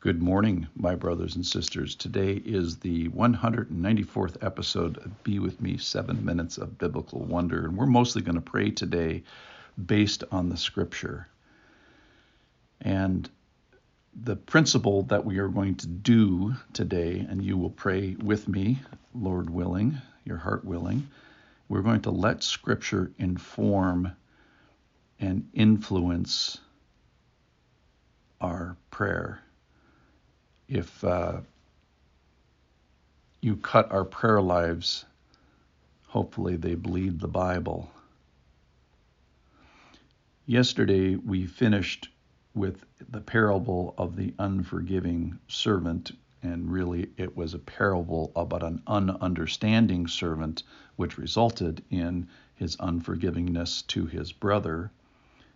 Good morning, my brothers and sisters. Today is the 194th episode of Be With Me Seven Minutes of Biblical Wonder, and we're mostly going to pray today based on the scripture. And the principle that we are going to do today, and you will pray with me, Lord willing, your heart willing, we're going to let scripture inform and influence our prayer if uh, you cut our prayer lives, hopefully they bleed the Bible. Yesterday we finished with the parable of the unforgiving servant, and really it was a parable about an ununderstanding servant, which resulted in his unforgivingness to his brother.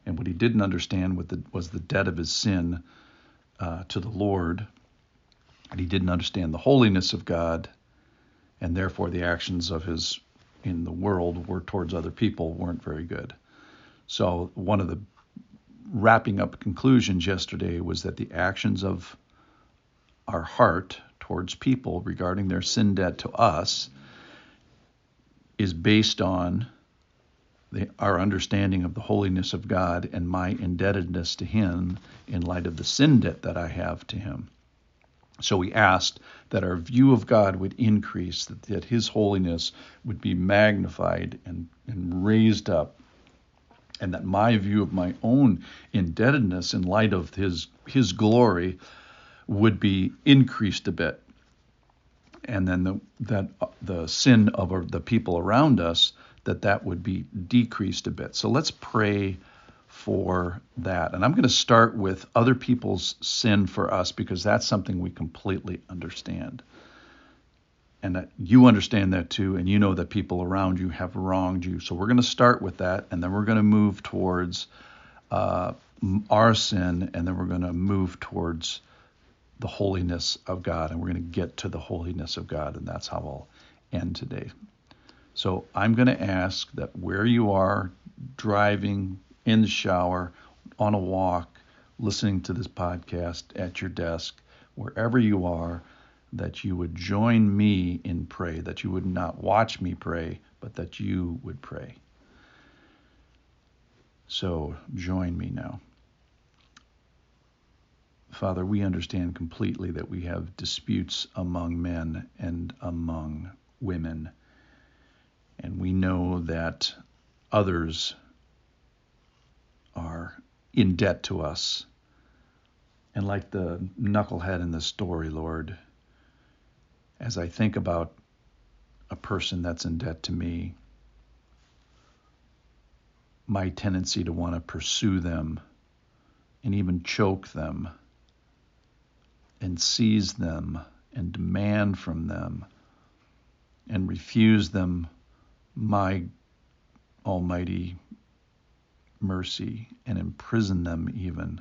And what he didn't understand was the debt of his sin uh, to the Lord and he didn't understand the holiness of God, and therefore the actions of his in the world were towards other people weren't very good. So one of the wrapping up conclusions yesterday was that the actions of our heart towards people regarding their sin debt to us is based on the, our understanding of the holiness of God and my indebtedness to Him in light of the sin debt that I have to Him. So we asked that our view of God would increase, that, that His holiness would be magnified and, and raised up, and that my view of my own indebtedness in light of His, His glory would be increased a bit. And then the, that uh, the sin of the people around us, that that would be decreased a bit. So let's pray for that. And I'm going to start with other people's sin for us because that's something we completely understand. And you understand that too, and you know that people around you have wronged you. So we're going to start with that, and then we're going to move towards uh, our sin, and then we're going to move towards the holiness of God, and we're going to get to the holiness of God, and that's how I'll end today. So I'm going to ask that where you are driving, in the shower, on a walk, listening to this podcast at your desk, wherever you are, that you would join me in pray, that you would not watch me pray, but that you would pray. So join me now. Father, we understand completely that we have disputes among men and among women. And we know that others are in debt to us. And like the knucklehead in the story, Lord, as I think about a person that's in debt to me, my tendency to want to pursue them and even choke them and seize them and demand from them and refuse them my almighty mercy and imprison them even.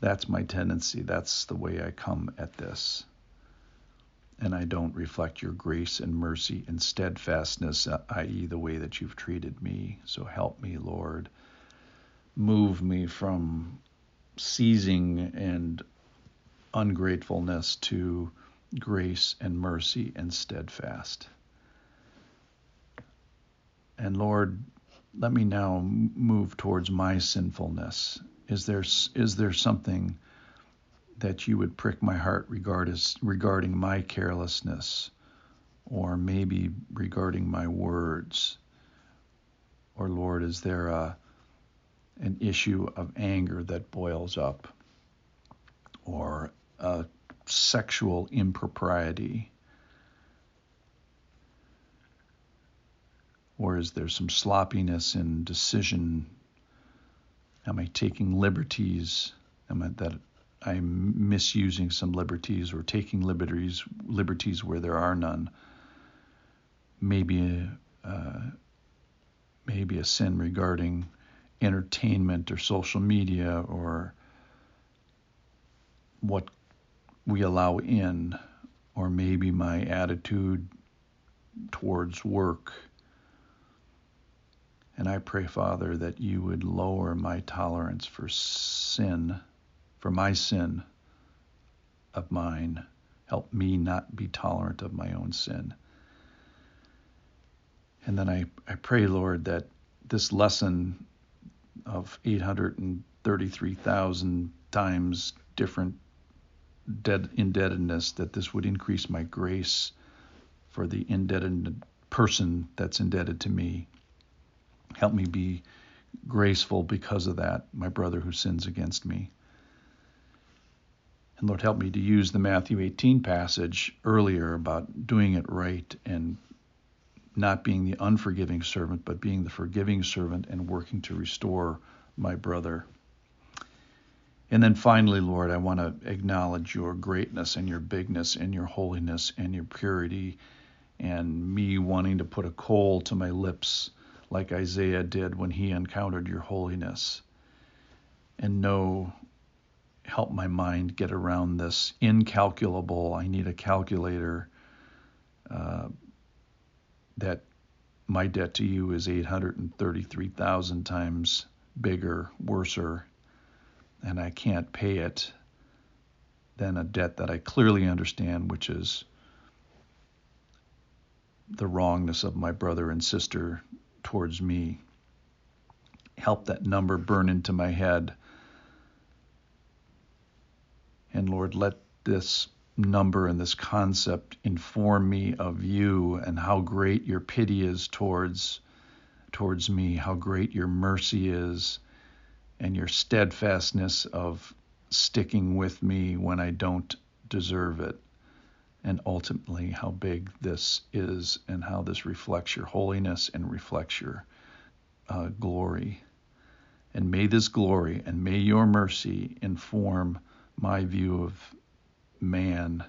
That's my tendency. That's the way I come at this. And I don't reflect your grace and mercy and steadfastness, uh, i.e., the way that you've treated me. So help me, Lord. Move me from seizing and ungratefulness to grace and mercy and steadfast. And Lord, let me now move towards my sinfulness. Is there is there something that you would prick my heart regarding my carelessness, or maybe regarding my words? Or Lord, is there a an issue of anger that boils up, or a sexual impropriety? Or is there some sloppiness in decision? Am I taking liberties? Am I that I'm misusing some liberties or taking liberties liberties where there are none? Maybe uh, maybe a sin regarding entertainment or social media or what we allow in, or maybe my attitude towards work and I pray, Father, that you would lower my tolerance for sin, for my sin, of mine. Help me not be tolerant of my own sin. And then I, I pray, Lord, that this lesson of 833,000 times different indebtedness, that this would increase my grace for the indebted person that's indebted to me. Help me be graceful because of that, my brother who sins against me. And Lord, help me to use the Matthew 18 passage earlier about doing it right and not being the unforgiving servant, but being the forgiving servant and working to restore my brother. And then finally, Lord, I want to acknowledge your greatness and your bigness and your holiness and your purity and me wanting to put a coal to my lips like Isaiah did when he encountered your holiness. And know, help my mind get around this incalculable. I need a calculator. Uh, that my debt to you is 833,000 times bigger, worser, and I can't pay it than a debt that I clearly understand, which is the wrongness of my brother and sister towards me. Help that number burn into my head. And Lord, let this number and this concept inform me of you and how great your pity is towards towards me, how great your mercy is and your steadfastness of sticking with me when I don't deserve it. And ultimately, how big this is, and how this reflects your holiness and reflects your uh, glory. And may this glory and may your mercy inform my view of man.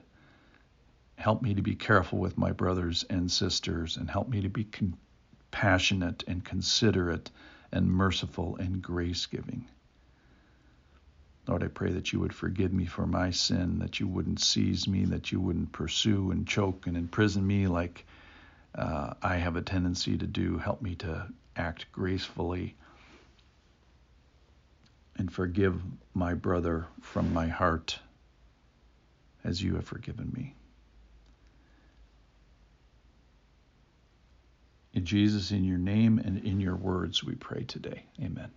Help me to be careful with my brothers and sisters, and help me to be compassionate and considerate and merciful and grace giving. Lord, I pray that you would forgive me for my sin, that you wouldn't seize me, that you wouldn't pursue and choke and imprison me like uh, I have a tendency to do. Help me to act gracefully and forgive my brother from my heart as you have forgiven me. In Jesus, in your name and in your words, we pray today. Amen.